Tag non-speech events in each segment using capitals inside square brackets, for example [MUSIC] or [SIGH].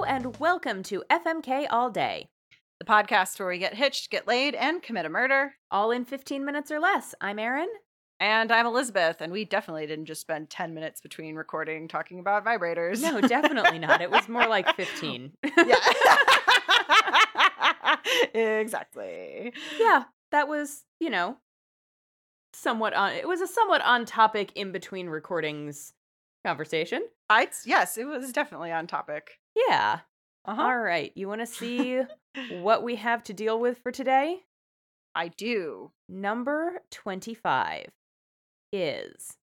Hello and welcome to FMK All Day, the podcast where we get hitched, get laid, and commit a murder. all in 15 minutes or less. I'm Erin. And I'm Elizabeth, and we definitely didn't just spend 10 minutes between recording talking about vibrators. No, definitely not. It was more like [LAUGHS] 15. yeah. [LAUGHS] exactly. yeah, that was, you know, somewhat on it was a somewhat on topic in between recordings conversation. I yes, it was definitely on topic. Yeah. Uh-huh. All right. You want to [LAUGHS] see what we have to deal with for today? I do. Number 25 is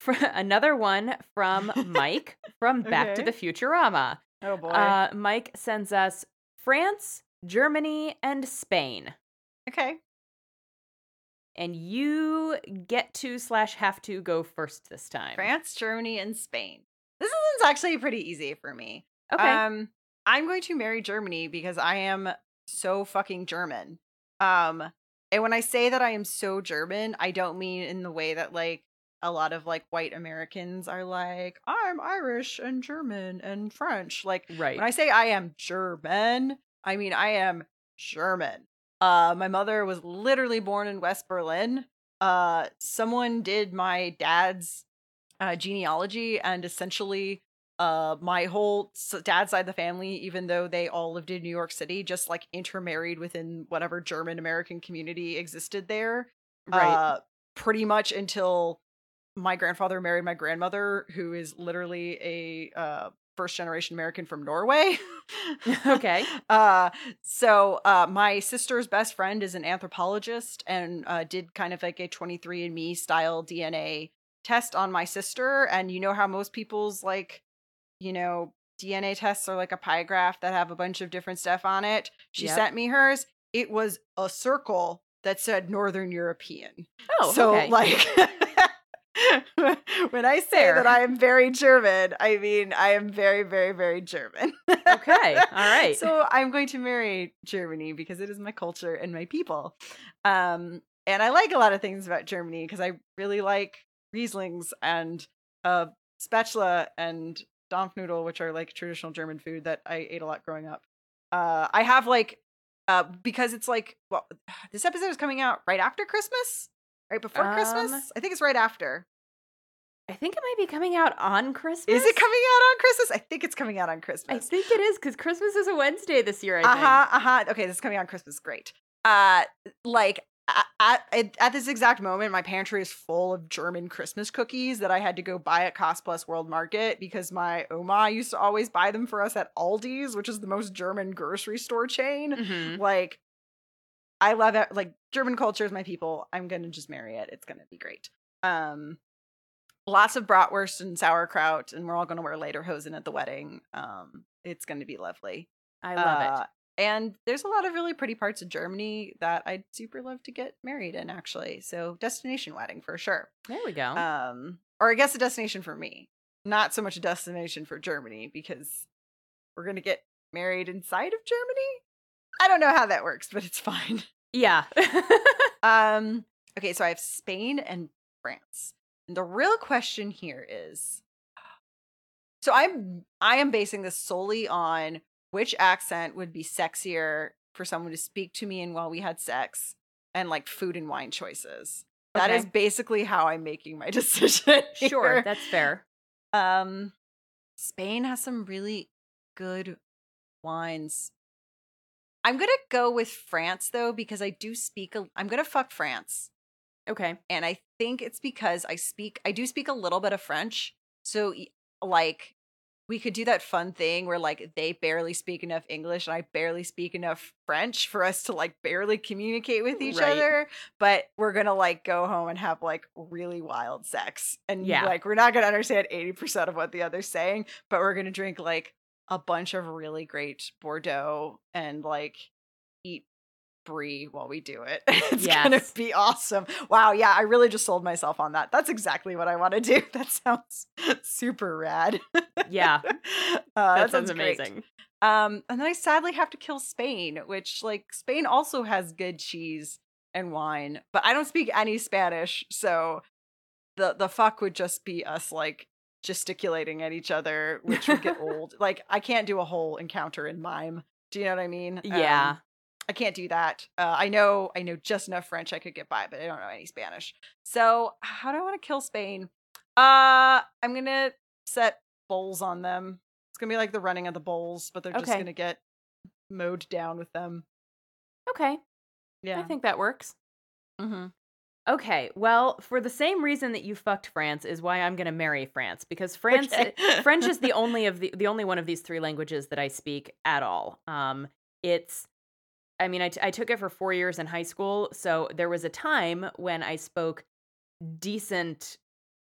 fr- [LAUGHS] another one from Mike from [LAUGHS] Back to Okay. the Futurama. Oh boy. Uh, Mike sends us France, Germany, and Spain. okay. And you get to slash have to go first this time. France, Germany, and Spain. This one's actually pretty easy for me. Okay. Um, I'm going to marry Germany because I am so fucking German. Um, and when I say that I am so German, I don't mean in the way that like a lot of like white Americans are like, I'm Irish and German and French. Like right. when I say I am German, I mean I am German. Uh, my mother was literally born in West Berlin. Uh, someone did my dad's uh, genealogy, and essentially, uh, my whole dad's side of the family, even though they all lived in New York City, just like intermarried within whatever German American community existed there. right. Uh, pretty much until my grandfather married my grandmother, who is literally a uh, first generation American from Norway. [LAUGHS] Okay. [LAUGHS] Uh, so uh, my sister's best friend is an anthropologist and uh, did kind of like a 23andMe style DNA test on my sister. And you know how most people's like, you know, DNA tests are like a pie graph that have a bunch of different stuff on it. She Yep. sent me hers. It was a circle that said Northern European. oh, so okay. like [LAUGHS] when I say Fair. that I am very German, I mean I am very, very, very German. Okay, all [LAUGHS] right. So I'm going to marry Germany because it is my culture and my people. Um, and I like a lot of things about Germany because I really like Rieslings and uh, Spätzle and Dampfnudel, which are like traditional German food that I ate a lot growing up. Uh, I have like uh, because it's like well, [SIGHS] this episode is coming out right after Christmas, right before Um, Christmas. I think it's right after. I think it might be coming out on Christmas. Is it coming out on Christmas? I think it's coming out on Christmas. I think it is because Christmas is a Wednesday this year. I Uh think. huh. Uh huh. Okay, this is coming on Christmas. Great. Uh, like at, at at this exact moment, my pantry is full of German Christmas cookies that I had to go buy at Cost Plus World Market because my Oma used to always buy them for us at Aldi's, which is the most German grocery store chain. Mhm. Like, I love it. Like German culture is my people. I'm gonna just marry it. It's gonna be great. Um, lots of bratwurst and sauerkraut, and we're all gonna wear lederhosen at the wedding. Um, it's gonna be lovely. I love Uh, And there's a lot of really pretty parts of Germany that I'd super love to get married in, actually. So destination wedding for sure. There we go. Um, or I guess a destination for me, not so much a destination for Germany because we're gonna get married inside of Germany. I don't know how that works, but it's fine. [LAUGHS] yeah. [LAUGHS] Um, okay, so I have Spain and France. And the real question here is so I'm I am basing this solely on which accent would be sexier for someone to speak to me in while we had sex and like food and wine choices. That is basically how I'm making my [LAUGHS] decision. sure, that's fair. Um, Spain has some really good wines. I'm gonna go with France though because I do speak. A, I'm gonna fuck France, Okay. and I think it's because I speak. I do speak a little bit of French, so like we could do that fun thing where like they barely speak enough English and I barely speak enough French for us to like barely communicate with each Right. other. But we're gonna like go home and have like really wild sex. And Yeah. like we're not gonna understand 80% of what the other's saying, but we're gonna drink like a bunch of really great Bordeaux and like eat brie while we do it. [LAUGHS] it's gonna be awesome. Wow, yeah, I really just sold myself on that. That's exactly what I want to do. [LAUGHS] That sounds super rad. Yeah. [LAUGHS] Uh, that sounds sounds amazing. Um, and then I sadly have to kill Spain, which like Spain also has good cheese and wine, but I don't speak any Spanish, so the the fuck would just be us like gesticulating at each other, which would get old. Like I can't do a whole encounter in mime. Do you know what I mean? Yeah. Um, I can't do that. Uh, I know I know just enough French I could get by, but I don't know any Spanish. So how do I want to kill Spain? Uh, I'm gonna set bowls on them. It's gonna be like the running of the bowls, but they're just gonna get mowed down with them. Okay. Yeah. I think that works. mm-hmm. Okay. Well, for the same reason that you fucked France is why I'm going to marry France because France Okay. French is the [LAUGHS] only of the the only one of these three languages that I speak at all. Um it's I mean I, t- I took it for 4 years in high school, so there was a time when I spoke decent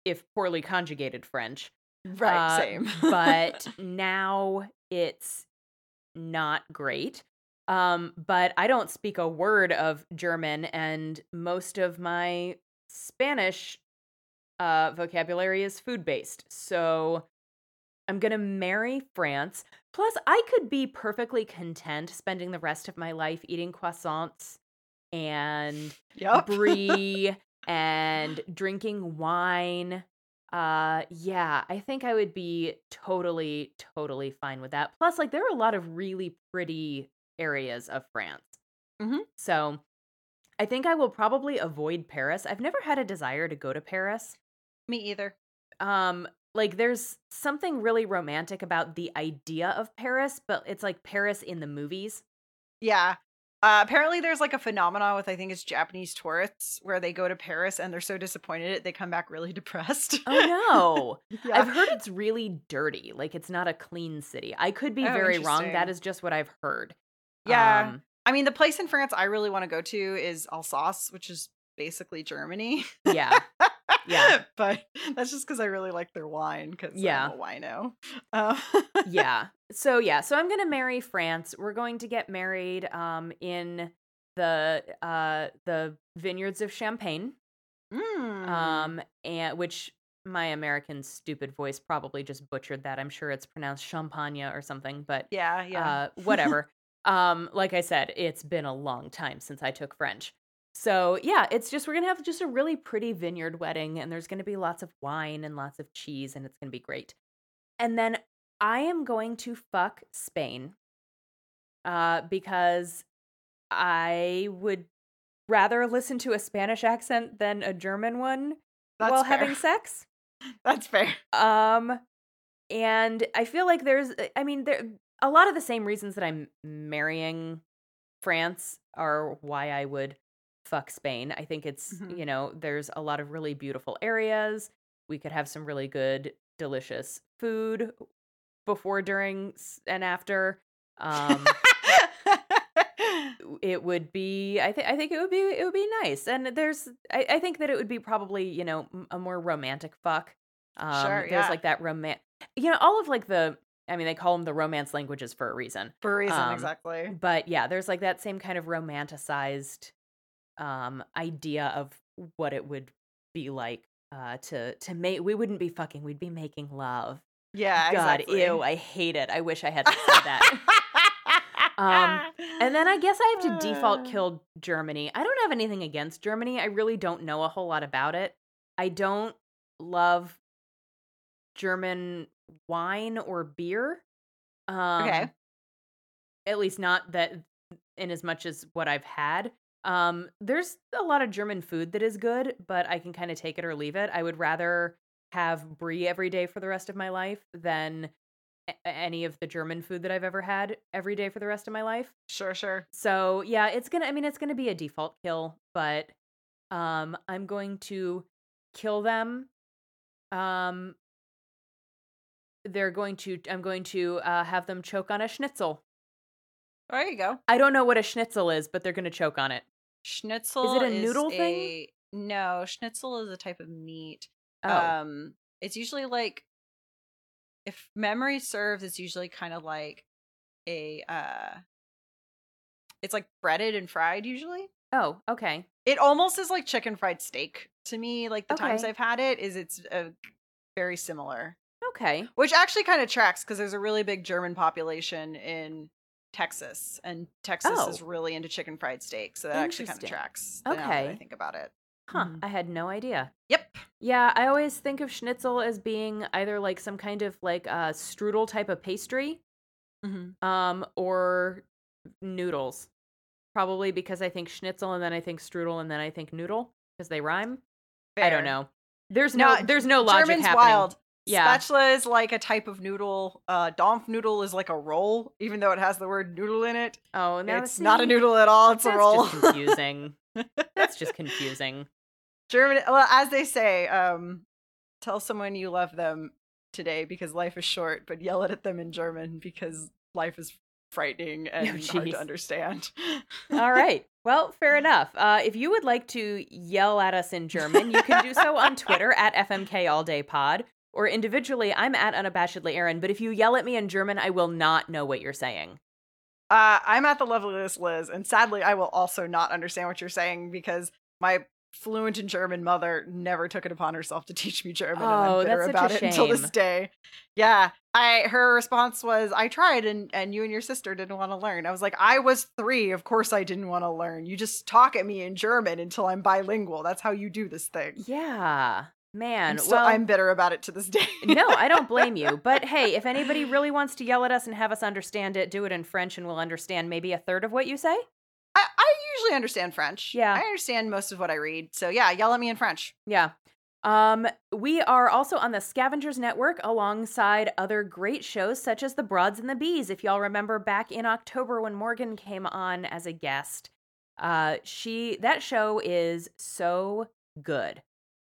if poorly conjugated French. right. Uh, same. but [LAUGHS] now it's not great. Um, but I don't speak a word of German, and most of my Spanish uh, vocabulary is food based. So I'm gonna marry France. Plus, I could be perfectly content spending the rest of my life eating croissants and yep. brie [LAUGHS] and drinking wine. Uh yeah, I think I would be totally totally fine with that. Plus like there are a lot of really pretty areas of France. Mhm. So I think I will probably avoid Paris. I've never had a desire to go to Paris. Me either. Um like there's something really romantic about the idea of Paris, but it's like Paris in the movies. Yeah. Uh, apparently, there's like a phenomenon with I think it's Japanese tourists where they go to Paris and they're so disappointed they come back really [LAUGHS] depressed. Oh no. [LAUGHS] yeah. I've heard it's really dirty. Like it's not a clean city. I could be Oh, very wrong. That is just what I've heard. Yeah. Um, I mean, the place in France I really want to go to is Alsace, which is basically Germany. yeah. [LAUGHS] [LAUGHS] Yeah. but that's just because I really like their wine. Because Yeah. I'm a wino. Uh, [LAUGHS] yeah. So yeah. So I'm gonna marry France. We're going to get married um in the uh the vineyards of Champagne. Mm. Um and which my American stupid voice probably just butchered that. I'm sure it's pronounced champagne or something, but yeah, yeah. uh whatever um like i said it's been a long time since i took french so yeah it's just we're gonna have just a really pretty vineyard wedding and there's gonna be lots of wine and lots of cheese and it's gonna be great and then i am going to fuck spain uh because i would rather listen to a spanish accent than a german one That's while fair. having sex [LAUGHS] That's fair. um, and I feel like there's, uh, I mean, there a lot of the same reasons that I'm marrying France are why I would fuck Spain. I think it's, Mhm. you know, there's a lot of really beautiful areas. We could have some really good, delicious food before, during, and after. Um, [LAUGHS] it would be i think i think it would be it would be nice and there's I, I think that it would be probably you know a more romantic fuck um Sure, there's yeah. like that roman you know all of like the i mean they call them the romance languages for a reason For a reason, Um, exactly. but yeah there's like that same kind of romanticized um idea of what it would be like uh to to make we wouldn't be fucking we'd be making love Yeah, god exactly. ew i hate it i wish i had said that [LAUGHS] Um, And then I guess I have to default Uh. kill Germany. I don't have anything against Germany. I really don't know a whole lot about it. I don't love German wine or beer. Um, Okay. At least not that in as much as what I've had. Um, there's a lot of German food that is good, but I can kind of take it or leave it. I would rather have brie every day for the rest of my life than any of the German food that I've ever had every day for the rest of my life. Sure, sure. So yeah, it's gonna. I mean, it's gonna be a default kill, but um, I'm going to kill them. Um, they're going to. I'm going to uh, have them choke on a schnitzel. There you go. I don't know what a schnitzel is, but they're gonna choke on it. Schnitzel is it a noodle thing? a- No, schnitzel is a type of meat. Oh, Um, it's usually like, if memory serves, it's usually kind of like a uh, it's like breaded and fried usually. oh, okay. It almost is like chicken fried steak to me. Like the times I've had it, is it's uh, very similar. Okay. Which actually kind of tracks because there's a really big German population in Texas, and Texas Oh. is really into chicken fried steak, so that actually kind of tracks. that I Okay. think about it. Huh. Mhm. I had no idea. Yep. Yeah, I always think of schnitzel as being either like some kind of like a strudel type of pastry, Mm-hmm. um, or noodles. Probably because I think schnitzel and then I think strudel and then I think noodle because they rhyme. I don't know. There's no, No, there's no logic German's happening. wild. Yeah. Spätzle is like a type of noodle. Uh, noodle is like a roll, even though it has the word noodle in it. Oh, now it's not a noodle at all. It's a roll. just confusing. That's just [LAUGHS] confusing. German, well, as they say, um, tell someone you love them today because life is short, but yell it at them in German because life is frightening [LAUGHS] and hard jeez. to understand. All right. [LAUGHS] Well, fair enough. Uh, if you would like to yell at us in German, you can do so on Twitter at FMK All Day Pod, or individually, I'm at unabashedly Erin. But if you yell at me in German, I will not know what you're saying. Uh, I'm at the loveliest Liz, and sadly, I will also not understand what you're saying because my fluent in German mother never took it upon herself to [LAUGHS] teach me German, and Oh, I'm bitter that's such about it until this day. Yeah, I her response was, "I tried, and and you and your sister didn't want to learn." I was like, "I was three, of course I didn't want to learn. You just talk at me in German until I'm bilingual. That's how you do this thing." Yeah, man. So well, I'm bitter about it to this [LAUGHS] day. no, I don't blame you. But hey, if anybody really wants to yell at us and have us understand it, do it in French, and we'll understand maybe a third of what you say. I, I usually understand French. Yeah. I understand most of what I read. So yeah, yell at me in French. Yeah. Um, we are also on the Scavengers Network alongside other great shows such as The Broads and the Bees. If y'all remember back in October when Morgan came on as a guest, uh, she that show is so good.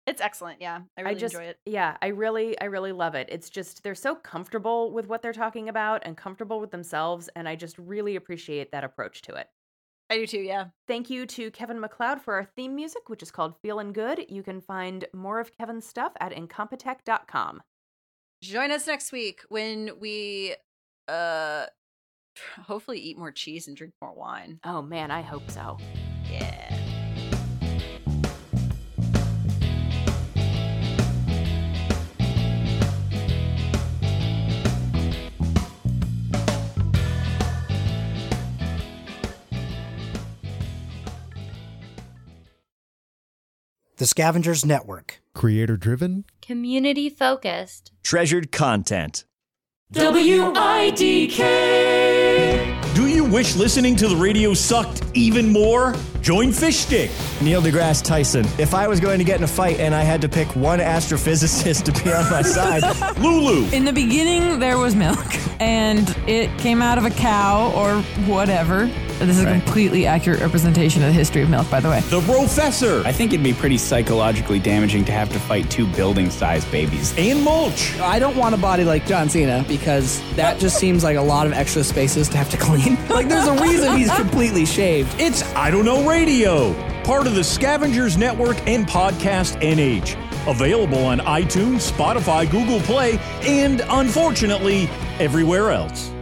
It's excellent. Yeah, I really just, enjoy it. Yeah, I really, I really love it. It's just they're so comfortable with what they're talking about and comfortable with themselves, and I just really appreciate that approach to it. I do too. Yeah. Thank you to Kevin MacLeod for our theme music, which is called Feelin' Good. You can find more of Kevin's stuff at incompetech.com. Join us next week when we uh hopefully eat more cheese and drink more wine. Oh man, I hope so. Yeah. The Scavengers Network. Creator driven? Community focused. Treasured content. W-I-D-K. Do you wish listening to the radio sucked even more? Join Fish Stick. Neil deGrasse Tyson. If I was going to get in a fight and I had to pick one astrophysicist to be on my [LAUGHS] side, Lulu. In the beginning, there was milk, and it came out of a cow or whatever. This is a completely accurate representation of the history of milk, by the way. The Professor. I think it'd be pretty psychologically damaging to have to fight two building sized babies. And Mulch. I don't want a body like John Cena because that just seems like a lot of extra spaces to have to [LAUGHS] clean. like, there's a reason he's [LAUGHS] completely shaved. It's I Don't Know Radio. Part of the Scavengers Network and Podcast NH. Available on iTunes, Spotify, Google Play, and unfortunately, everywhere else.